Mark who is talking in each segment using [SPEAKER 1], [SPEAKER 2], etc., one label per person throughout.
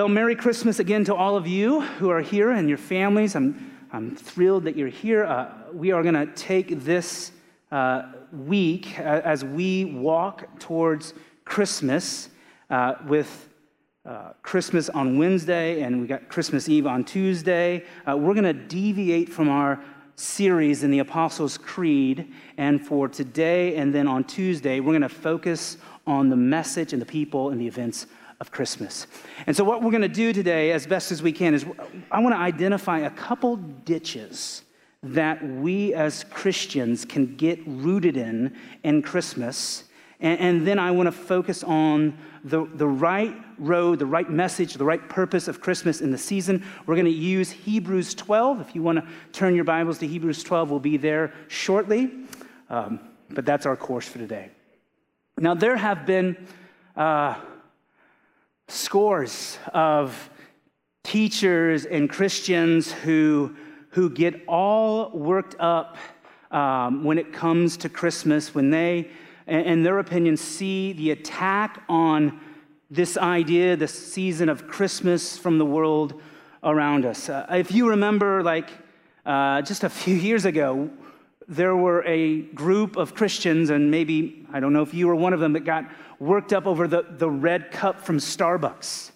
[SPEAKER 1] Well, Merry Christmas again to all of you who are here and your families. I'm, I'm thrilled that you're here. Uh, we are going to take this uh, week uh, as we walk towards Christmas uh, with uh, Christmas on Wednesday and we got Christmas Eve on Tuesday. Uh, we're going to deviate from our series in the Apostles' Creed. And for today and then on Tuesday, we're going to focus on the message and the people and the events of Christmas. And so, what we're going to do today, as best as we can, is I want to identify a couple ditches that we as Christians can get rooted in in Christmas. And, and then I want to focus on the, the right road, the right message, the right purpose of Christmas in the season. We're going to use Hebrews 12. If you want to turn your Bibles to Hebrews 12, we'll be there shortly. Um, but that's our course for today. Now, there have been uh, scores of teachers and Christians who, who get all worked up um, when it comes to Christmas, when they, in their opinion, see the attack on this idea, the season of Christmas from the world around us. Uh, if you remember, like uh, just a few years ago, there were a group of Christians, and maybe, I don't know if you were one of them, that got worked up over the, the red cup from Starbucks.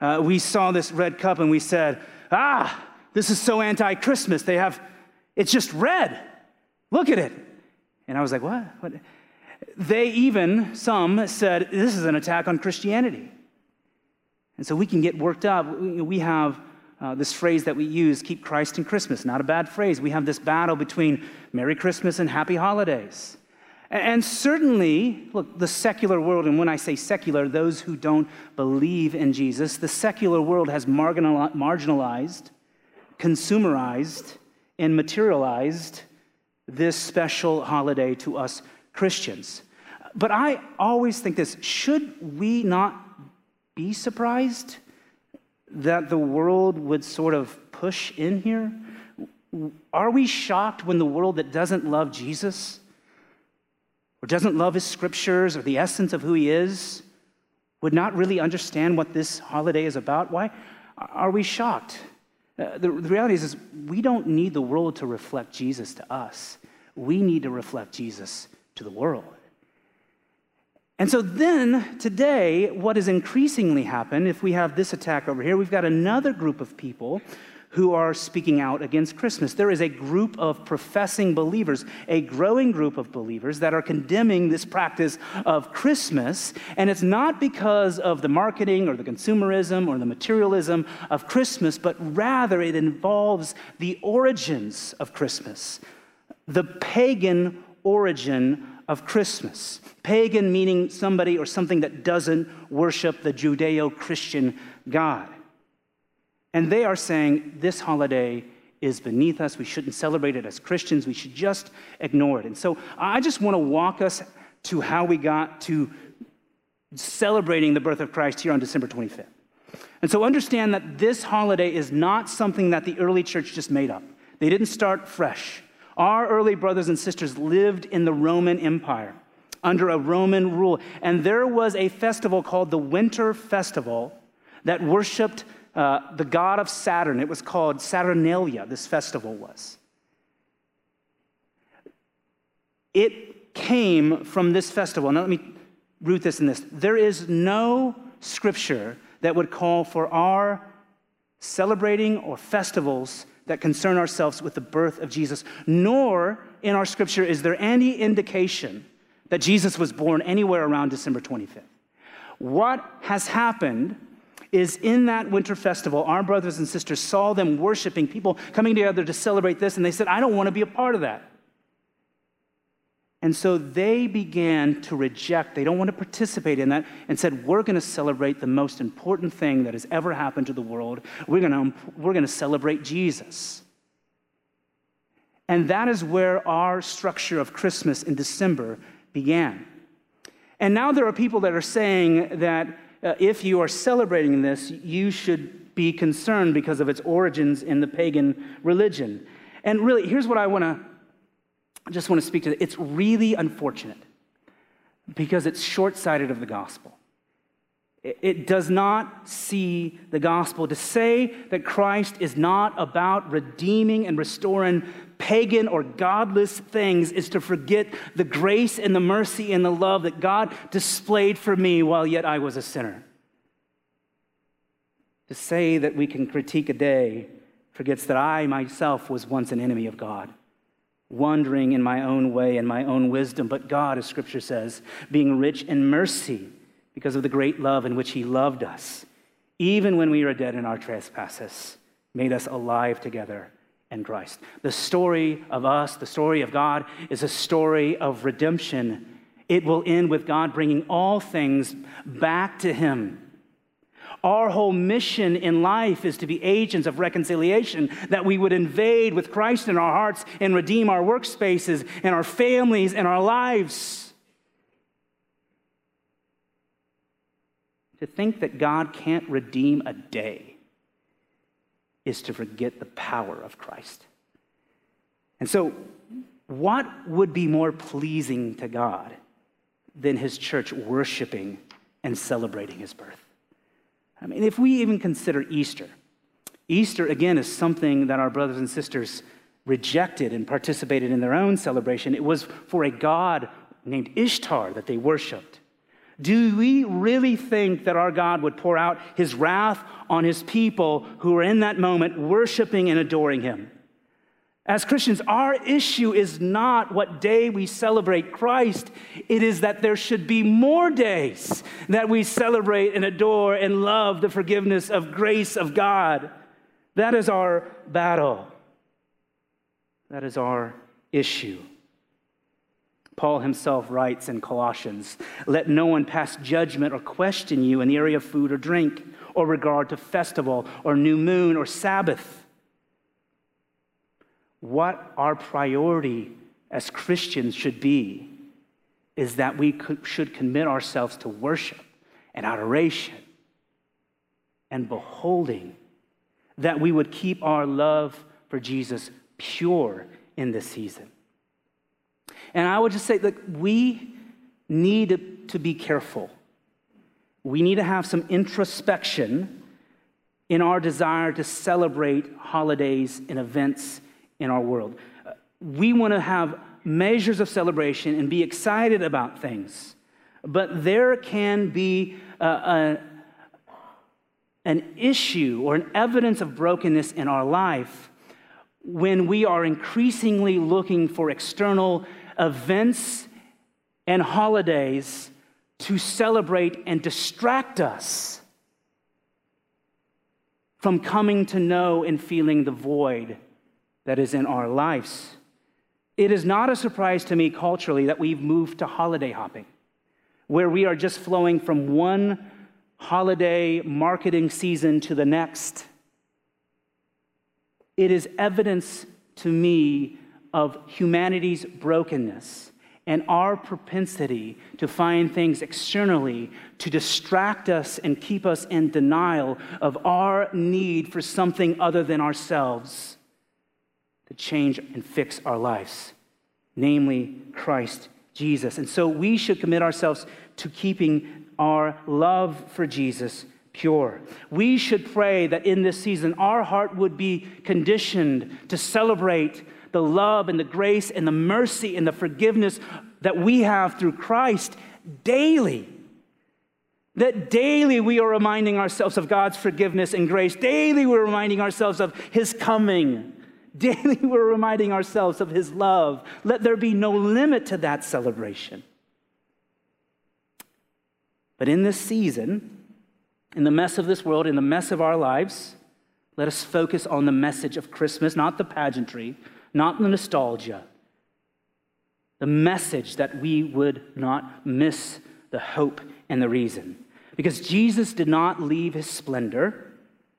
[SPEAKER 1] Uh, we saw this red cup and we said, ah, this is so anti Christmas. They have, it's just red. Look at it. And I was like, what? what? They even, some said, this is an attack on Christianity. And so we can get worked up. We have uh, this phrase that we use, keep Christ in Christmas. Not a bad phrase. We have this battle between Merry Christmas and Happy Holidays. And certainly, look, the secular world, and when I say secular, those who don't believe in Jesus, the secular world has marginalized, consumerized, and materialized this special holiday to us Christians. But I always think this should we not be surprised that the world would sort of push in here? Are we shocked when the world that doesn't love Jesus? or doesn't love his scriptures or the essence of who he is would not really understand what this holiday is about, why are we shocked? Uh, the, the reality is, is, we don't need the world to reflect Jesus to us. We need to reflect Jesus to the world. And so then, today, what has increasingly happened, if we have this attack over here, we've got another group of people who are speaking out against Christmas. There is a group of professing believers, a growing group of believers that are condemning this practice of Christmas. And it's not because of the marketing or the consumerism or the materialism of Christmas, but rather it involves the origins of Christmas, the pagan origin of Christmas. Pagan meaning somebody or something that doesn't worship the Judeo Christian God. And they are saying this holiday is beneath us. We shouldn't celebrate it as Christians. We should just ignore it. And so I just want to walk us to how we got to celebrating the birth of Christ here on December 25th. And so understand that this holiday is not something that the early church just made up. They didn't start fresh. Our early brothers and sisters lived in the Roman Empire under a Roman rule. And there was a festival called the Winter Festival that worshiped uh, the god of Saturn. It was called Saturnalia, this festival was. It came from this festival. Now, let me root this in this. There is no scripture that would call for our celebrating or festivals that concern ourselves with the birth of Jesus, nor in our scripture is there any indication that Jesus was born anywhere around December 25th. What has happened is in that winter festival, our brothers and sisters saw them worshiping, people coming together to celebrate this, and they said, I don't want to be a part of that. And so they began to reject, they don't want to participate in that, and said, We're going to celebrate the most important thing that has ever happened to the world. We're going to, we're going to celebrate Jesus. And that is where our structure of Christmas in December began. And now there are people that are saying that uh, if you are celebrating this, you should be concerned because of its origins in the pagan religion. And really, here's what I want to I just want to speak to. It's really unfortunate because it's short sighted of the gospel. It does not see the gospel. To say that Christ is not about redeeming and restoring pagan or godless things is to forget the grace and the mercy and the love that God displayed for me while yet I was a sinner. To say that we can critique a day forgets that I myself was once an enemy of God, wandering in my own way and my own wisdom, but God, as Scripture says, being rich in mercy because of the great love in which He loved us, even when we were dead in our trespasses, made us alive together in Christ. The story of us, the story of God, is a story of redemption. It will end with God bringing all things back to Him. Our whole mission in life is to be agents of reconciliation, that we would invade with Christ in our hearts and redeem our workspaces and our families and our lives. To think that God can't redeem a day is to forget the power of Christ. And so, what would be more pleasing to God than His church worshiping and celebrating His birth? I mean, if we even consider Easter, Easter, again, is something that our brothers and sisters rejected and participated in their own celebration. It was for a god named Ishtar that they worshiped. Do we really think that our God would pour out his wrath on his people who are in that moment worshiping and adoring him? As Christians, our issue is not what day we celebrate Christ. It is that there should be more days that we celebrate and adore and love the forgiveness of grace of God. That is our battle. That is our issue. Paul himself writes in Colossians Let no one pass judgment or question you in the area of food or drink, or regard to festival, or new moon, or Sabbath. What our priority as Christians should be is that we could, should commit ourselves to worship and adoration and beholding, that we would keep our love for Jesus pure in this season. And I would just say that we need to be careful. We need to have some introspection in our desire to celebrate holidays and events in our world. We want to have measures of celebration and be excited about things, but there can be a, a, an issue or an evidence of brokenness in our life when we are increasingly looking for external events and holidays to celebrate and distract us from coming to know and feeling the void that is in our lives. It is not a surprise to me culturally that we've moved to holiday hopping, where we are just flowing from one holiday marketing season to the next. It is evidence to me of humanity's brokenness and our propensity to find things externally to distract us and keep us in denial of our need for something other than ourselves to change and fix our lives, namely Christ Jesus. And so we should commit ourselves to keeping our love for Jesus pure. We should pray that in this season our heart would be conditioned to celebrate the love and the grace and the mercy and the forgiveness that we have through Christ daily. That daily we are reminding ourselves of God's forgiveness and grace. Daily we're reminding ourselves of His coming. Daily we're reminding ourselves of His love. Let there be no limit to that celebration. But in this season, in the mess of this world, in the mess of our lives, let us focus on the message of Christmas, not the pageantry, not the nostalgia. The message that we would not miss the hope and the reason. Because Jesus did not leave his splendor.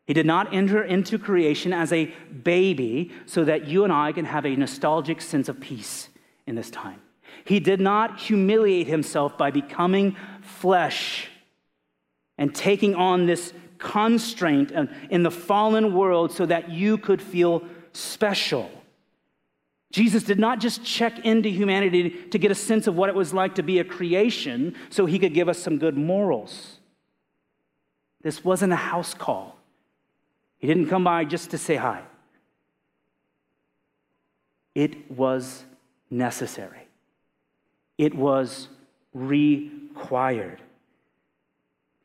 [SPEAKER 1] He did not enter into creation as a baby so that you and I can have a nostalgic sense of peace in this time. He did not humiliate himself by becoming flesh and taking on this constraint in the fallen world so that you could feel special. Jesus did not just check into humanity to get a sense of what it was like to be a creation so he could give us some good morals. This wasn't a house call. He didn't come by just to say hi. It was necessary, it was required.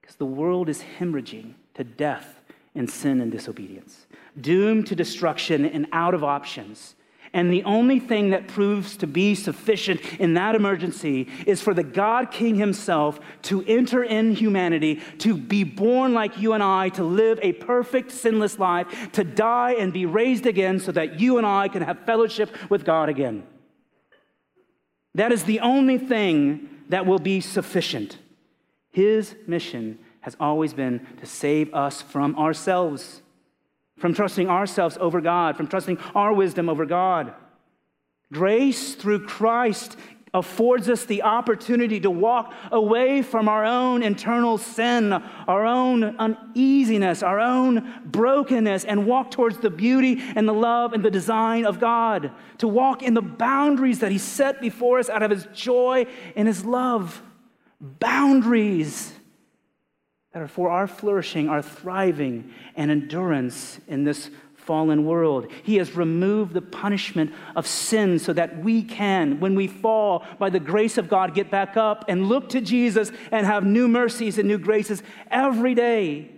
[SPEAKER 1] Because the world is hemorrhaging to death in sin and disobedience, doomed to destruction and out of options. And the only thing that proves to be sufficient in that emergency is for the God King Himself to enter in humanity, to be born like you and I, to live a perfect, sinless life, to die and be raised again so that you and I can have fellowship with God again. That is the only thing that will be sufficient. His mission has always been to save us from ourselves from trusting ourselves over God, from trusting our wisdom over God. Grace through Christ affords us the opportunity to walk away from our own internal sin, our own uneasiness, our own brokenness, and walk towards the beauty and the love and the design of God, to walk in the boundaries that He set before us out of His joy and His love. Boundaries that are for our flourishing, our thriving, and endurance in this fallen world. He has removed the punishment of sin so that we can, when we fall, by the grace of God, get back up and look to Jesus and have new mercies and new graces every day.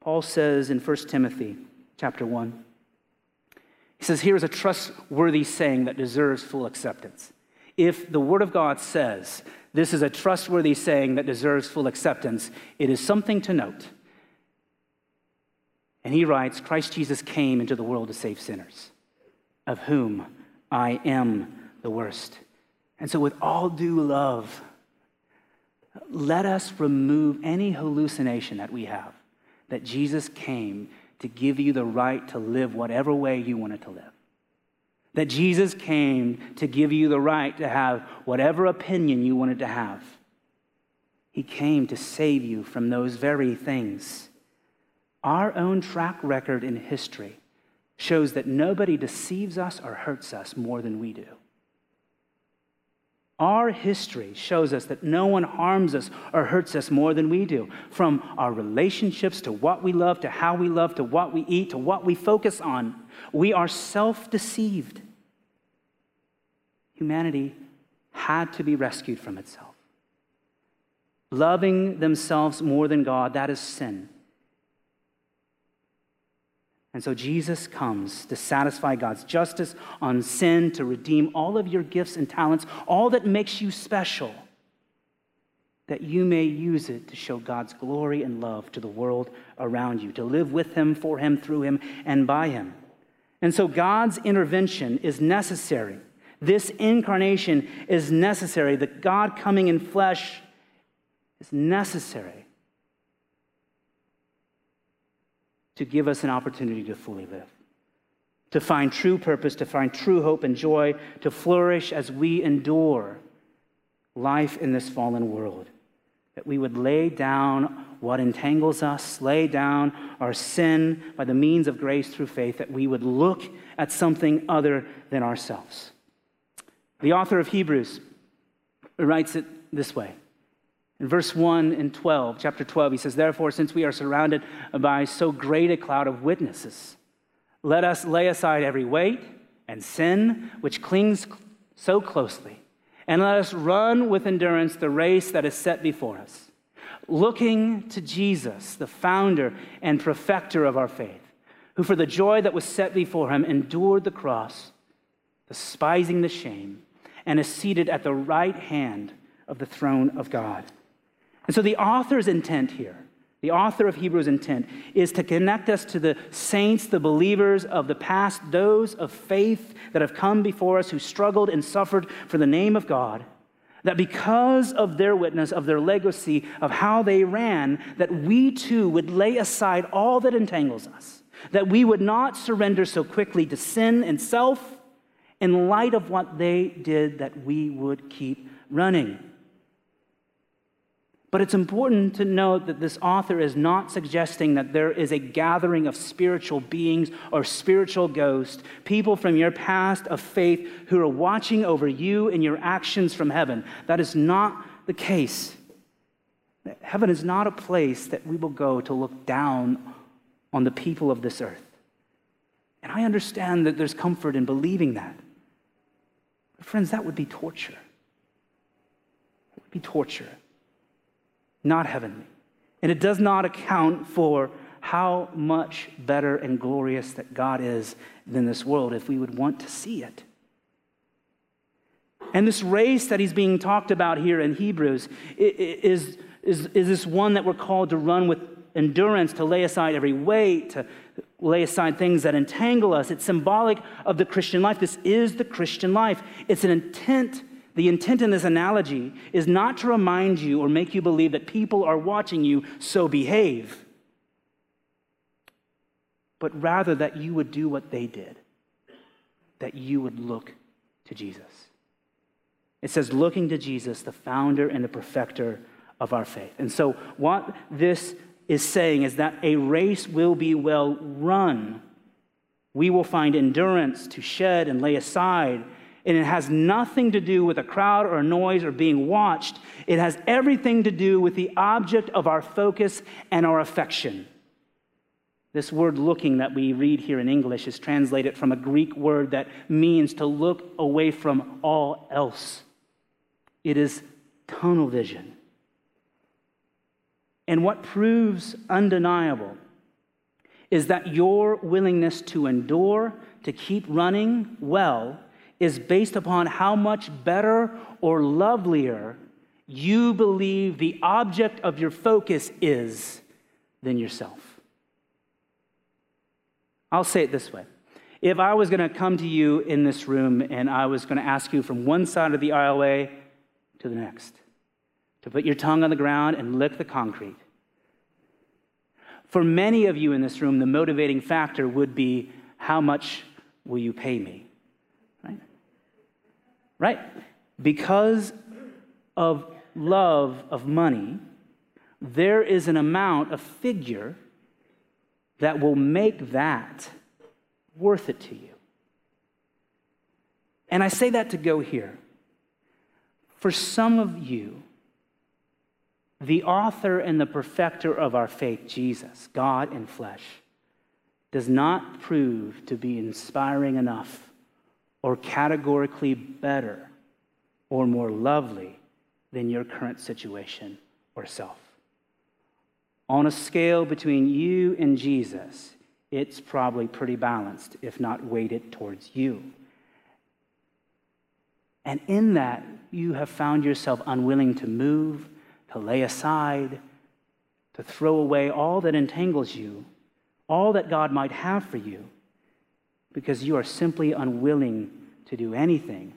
[SPEAKER 1] Paul says in 1 Timothy chapter 1, he says, Here is a trustworthy saying that deserves full acceptance. If the Word of God says this is a trustworthy saying that deserves full acceptance. It is something to note. And he writes Christ Jesus came into the world to save sinners, of whom I am the worst. And so, with all due love, let us remove any hallucination that we have that Jesus came to give you the right to live whatever way you wanted to live that Jesus came to give you the right to have whatever opinion you wanted to have. He came to save you from those very things. Our own track record in history shows that nobody deceives us or hurts us more than we do. Our history shows us that no one harms us or hurts us more than we do. From our relationships to what we love, to how we love, to what we eat, to what we focus on, we are self deceived humanity had to be rescued from itself. Loving themselves more than God, that is sin. And so Jesus comes to satisfy God's justice on sin, to redeem all of your gifts and talents, all that makes you special, that you may use it to show God's glory and love to the world around you, to live with Him, for Him, through Him, and by Him. And so God's intervention is necessary this incarnation is necessary. The God coming in flesh is necessary to give us an opportunity to fully live, to find true purpose, to find true hope and joy, to flourish as we endure life in this fallen world. That we would lay down what entangles us, lay down our sin by the means of grace through faith, that we would look at something other than ourselves. The author of Hebrews writes it this way. In verse 1 and 12, chapter 12, he says, Therefore, since we are surrounded by so great a cloud of witnesses, let us lay aside every weight and sin which clings so closely, and let us run with endurance the race that is set before us, looking to Jesus, the founder and perfecter of our faith, who for the joy that was set before him endured the cross, despising the shame and is seated at the right hand of the throne of God. And so the author's intent here, the author of Hebrews' intent, is to connect us to the saints, the believers of the past, those of faith that have come before us who struggled and suffered for the name of God. That because of their witness, of their legacy, of how they ran, that we too would lay aside all that entangles us, that we would not surrender so quickly to sin and self, in light of what they did that we would keep running. But it's important to note that this author is not suggesting that there is a gathering of spiritual beings or spiritual ghosts, people from your past of faith who are watching over you and your actions from heaven. That is not the case. Heaven is not a place that we will go to look down on the people of this earth. And I understand that there's comfort in believing that. Friends, that would be torture. It would be torture, not heavenly. And it does not account for how much better and glorious that God is than this world if we would want to see it. And this race that he's being talked about here in Hebrews is, is, is this one that we're called to run with endurance, to lay aside every weight, to lay aside things that entangle us. It's symbolic of the Christian life. This is the Christian life. It's an intent. The intent in this analogy is not to remind you or make you believe that people are watching you, so behave, but rather that you would do what they did, that you would look to Jesus. It says, looking to Jesus, the founder and the perfecter of our faith. And so, what this is saying is that a race will be well run. We will find endurance to shed and lay aside. And it has nothing to do with a crowd or a noise or being watched. It has everything to do with the object of our focus and our affection. This word looking that we read here in English is translated from a Greek word that means to look away from all else. It is tunnel vision. And what proves undeniable is that your willingness to endure, to keep running well, is based upon how much better or lovelier you believe the object of your focus is than yourself. I'll say it this way. If I was going to come to you in this room and I was going to ask you from one side of the aisleway to the next, to put your tongue on the ground and lick the concrete. For many of you in this room, the motivating factor would be how much will you pay me? Right? Right? Because of love of money, there is an amount, a figure, that will make that worth it to you. And I say that to go here. For some of you, the author and the perfecter of our faith, Jesus, God in flesh, does not prove to be inspiring enough or categorically better or more lovely than your current situation or self. On a scale between you and Jesus, it's probably pretty balanced, if not weighted towards you. And in that, you have found yourself unwilling to move, to lay aside, to throw away all that entangles you, all that God might have for you, because you are simply unwilling to do anything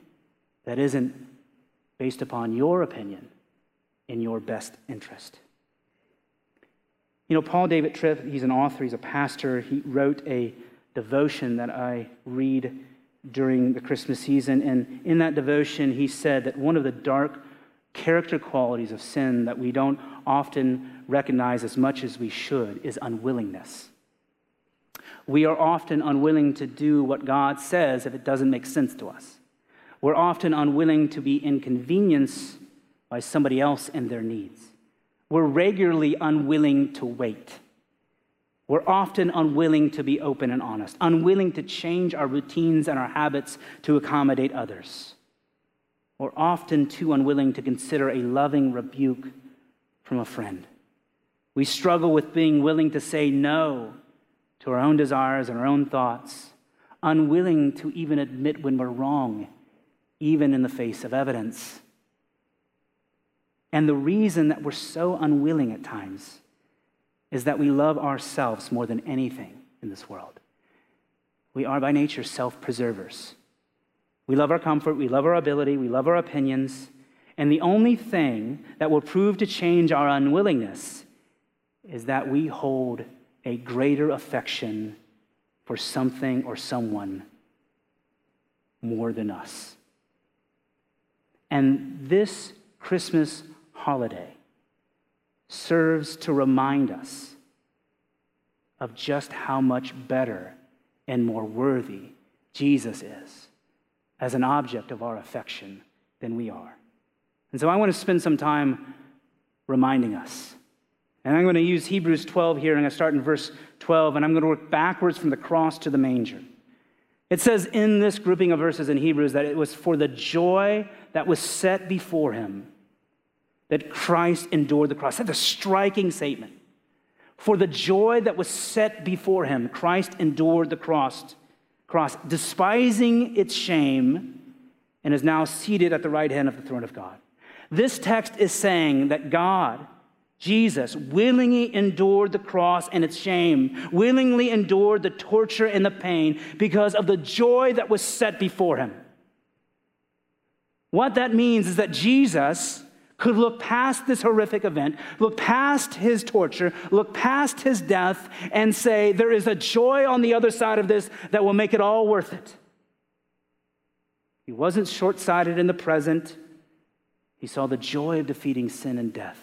[SPEAKER 1] that isn't based upon your opinion in your best interest. You know, Paul David Tripp, he's an author, he's a pastor. He wrote a devotion that I read during the Christmas season. And in that devotion, he said that one of the dark character qualities of sin that we don't often recognize as much as we should is unwillingness. We are often unwilling to do what God says if it doesn't make sense to us. We're often unwilling to be inconvenienced by somebody else and their needs. We're regularly unwilling to wait. We're often unwilling to be open and honest, unwilling to change our routines and our habits to accommodate others. We're often too unwilling to consider a loving rebuke from a friend. We struggle with being willing to say no to our own desires and our own thoughts, unwilling to even admit when we're wrong, even in the face of evidence. And the reason that we're so unwilling at times is that we love ourselves more than anything in this world. We are by nature self preservers. We love our comfort, we love our ability, we love our opinions. And the only thing that will prove to change our unwillingness is that we hold a greater affection for something or someone more than us. And this Christmas holiday serves to remind us of just how much better and more worthy Jesus is as an object of our affection than we are. And so I want to spend some time reminding us. And I'm going to use Hebrews 12 here, I'm going to start in verse 12, and I'm going to work backwards from the cross to the manger. It says in this grouping of verses in Hebrews that it was for the joy that was set before him that Christ endured the cross. That's a striking statement. For the joy that was set before him, Christ endured the cross, cross, despising its shame, and is now seated at the right hand of the throne of God. This text is saying that God, Jesus, willingly endured the cross and its shame, willingly endured the torture and the pain because of the joy that was set before him. What that means is that Jesus could look past this horrific event, look past his torture, look past his death, and say, There is a joy on the other side of this that will make it all worth it. He wasn't short sighted in the present, he saw the joy of defeating sin and death.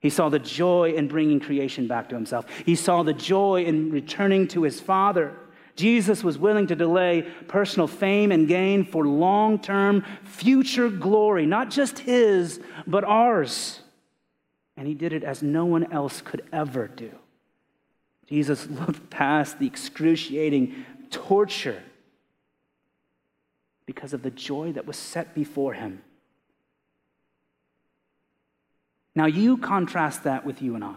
[SPEAKER 1] He saw the joy in bringing creation back to himself. He saw the joy in returning to his Father. Jesus was willing to delay personal fame and gain for long term future glory, not just his, but ours. And he did it as no one else could ever do. Jesus looked past the excruciating torture because of the joy that was set before him. Now, you contrast that with you and I.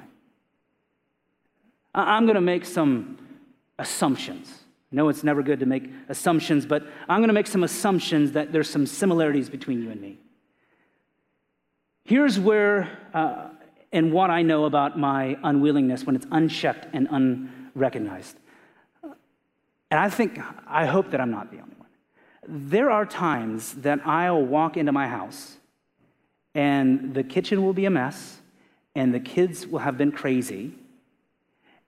[SPEAKER 1] I'm going to make some assumptions. I know it's never good to make assumptions, but I'm going to make some assumptions that there's some similarities between you and me. Here's where, uh, and what I know about my unwillingness when it's unchecked and unrecognized. And I think, I hope that I'm not the only one. There are times that I'll walk into my house and the kitchen will be a mess, and the kids will have been crazy.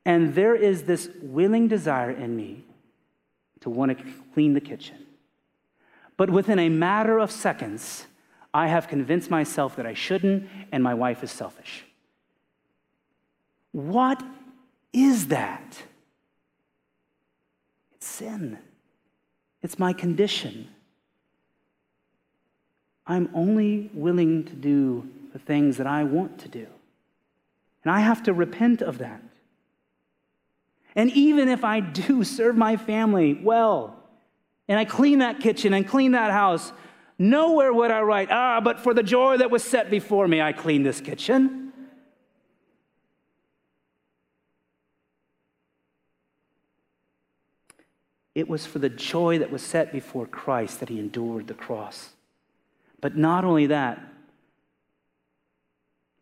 [SPEAKER 1] And there is this willing desire in me to want to clean the kitchen. But within a matter of seconds, I have convinced myself that I shouldn't, and my wife is selfish. What is that? It's sin, it's my condition. I'm only willing to do the things that I want to do. And I have to repent of that. And even if I do serve my family well, and I clean that kitchen and clean that house, nowhere would I write, ah, but for the joy that was set before me, I cleaned this kitchen. It was for the joy that was set before Christ that he endured the cross. But not only that,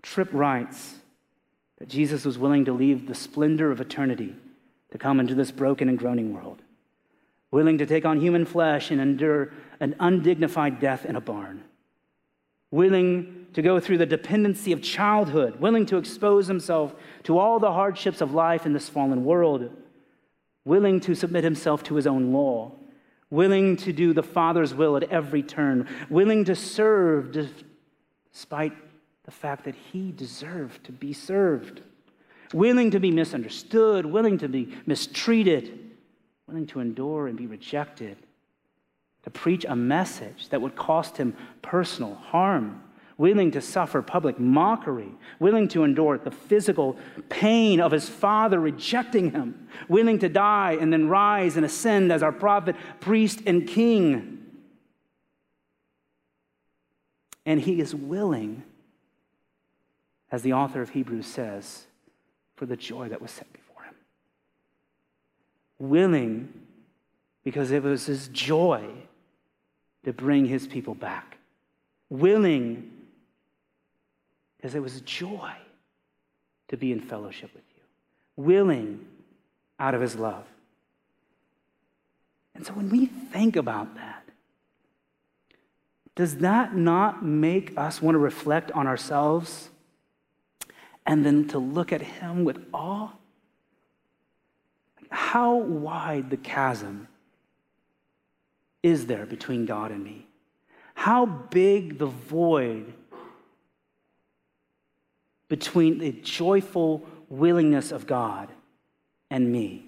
[SPEAKER 1] Tripp writes that Jesus was willing to leave the splendor of eternity to come into this broken and groaning world, willing to take on human flesh and endure an undignified death in a barn, willing to go through the dependency of childhood, willing to expose himself to all the hardships of life in this fallen world, willing to submit himself to his own law willing to do the Father's will at every turn, willing to serve despite the fact that he deserved to be served, willing to be misunderstood, willing to be mistreated, willing to endure and be rejected, to preach a message that would cost him personal harm willing to suffer public mockery, willing to endure the physical pain of his father rejecting him, willing to die and then rise and ascend as our prophet, priest, and king. And he is willing, as the author of Hebrews says, for the joy that was set before him. Willing because it was his joy to bring his people back. Willing because it was joy to be in fellowship with you, willing out of his love. And so when we think about that, does that not make us want to reflect on ourselves and then to look at him with awe? How wide the chasm is there between God and me? How big the void between the joyful willingness of God and me.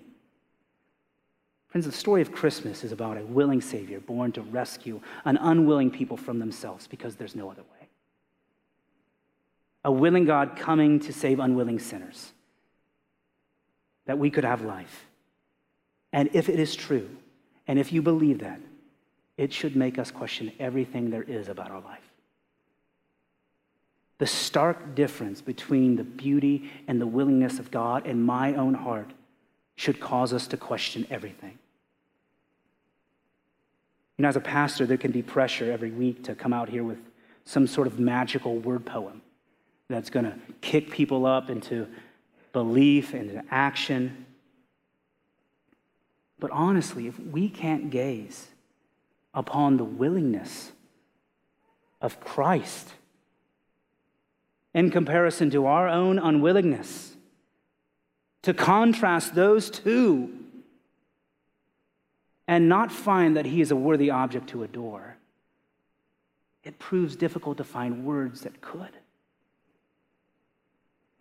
[SPEAKER 1] Friends, the story of Christmas is about a willing Savior born to rescue an unwilling people from themselves because there's no other way. A willing God coming to save unwilling sinners, that we could have life. And if it is true, and if you believe that, it should make us question everything there is about our life. The stark difference between the beauty and the willingness of God and my own heart should cause us to question everything. You know, as a pastor, there can be pressure every week to come out here with some sort of magical word poem that's going to kick people up into belief and into action. But honestly, if we can't gaze upon the willingness of Christ in comparison to our own unwillingness, to contrast those two and not find that he is a worthy object to adore, it proves difficult to find words that could.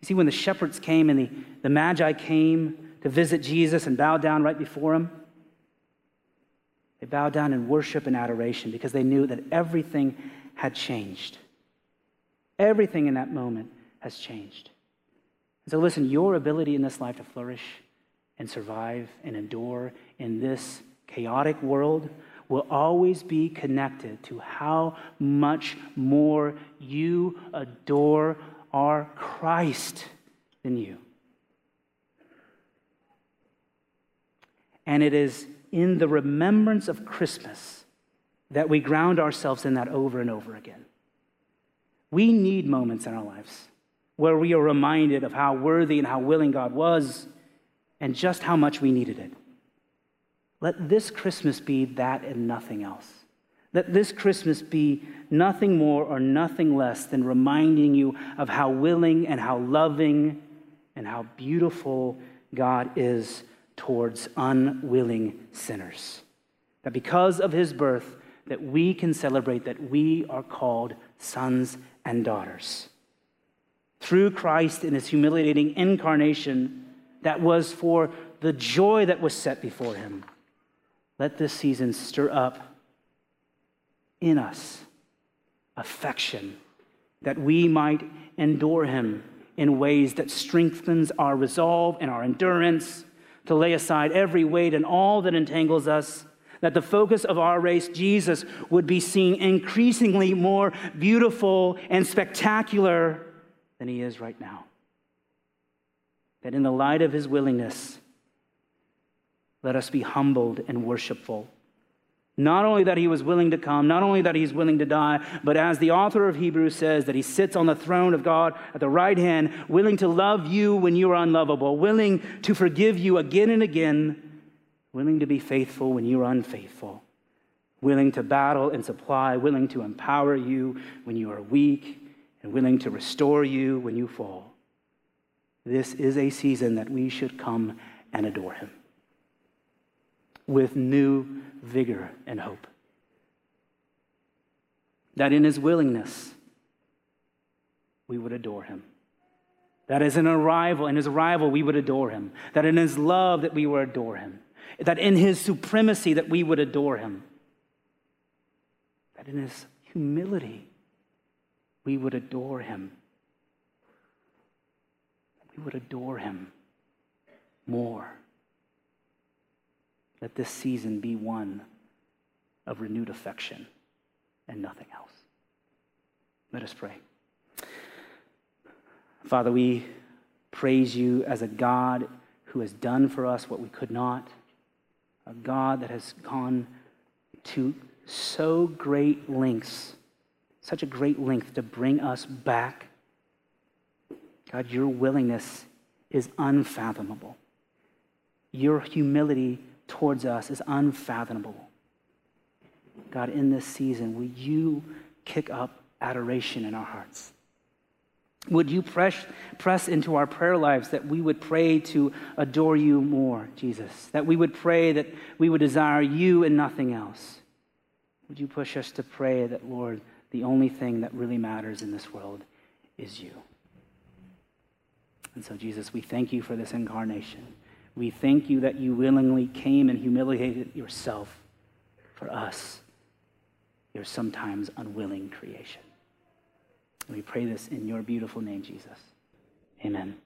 [SPEAKER 1] You see, when the shepherds came and the, the Magi came to visit Jesus and bow down right before him, they bowed down in worship and adoration because they knew that everything had changed. Everything in that moment has changed. So, listen, your ability in this life to flourish and survive and endure in this chaotic world will always be connected to how much more you adore our Christ than you. And it is in the remembrance of Christmas that we ground ourselves in that over and over again. We need moments in our lives where we are reminded of how worthy and how willing God was and just how much we needed it. Let this Christmas be that and nothing else. Let this Christmas be nothing more or nothing less than reminding you of how willing and how loving and how beautiful God is towards unwilling sinners. That because of his birth, that we can celebrate that we are called sons and daughters. Through Christ in his humiliating incarnation, that was for the joy that was set before him. Let this season stir up in us affection that we might endure him in ways that strengthens our resolve and our endurance to lay aside every weight and all that entangles us that the focus of our race, Jesus, would be seen increasingly more beautiful and spectacular than he is right now. That in the light of his willingness, let us be humbled and worshipful. Not only that he was willing to come, not only that he's willing to die, but as the author of Hebrews says, that he sits on the throne of God at the right hand, willing to love you when you are unlovable, willing to forgive you again and again willing to be faithful when you're unfaithful, willing to battle and supply, willing to empower you when you are weak, and willing to restore you when you fall. This is a season that we should come and adore him with new vigor and hope. That in his willingness, we would adore him. That as an arrival, in his arrival, we would adore him. That in his love, that we would adore him that in his supremacy that we would adore him. That in his humility we would adore him. We would adore him more. Let this season be one of renewed affection and nothing else. Let us pray. Father, we praise you as a God who has done for us what we could not a God that has gone to so great lengths, such a great length to bring us back. God, your willingness is unfathomable. Your humility towards us is unfathomable. God, in this season, will you kick up adoration in our hearts? Would you press, press into our prayer lives that we would pray to adore you more, Jesus? That we would pray that we would desire you and nothing else? Would you push us to pray that, Lord, the only thing that really matters in this world is you? And so, Jesus, we thank you for this incarnation. We thank you that you willingly came and humiliated yourself for us, your sometimes unwilling creation. We pray this in your beautiful name, Jesus. Amen.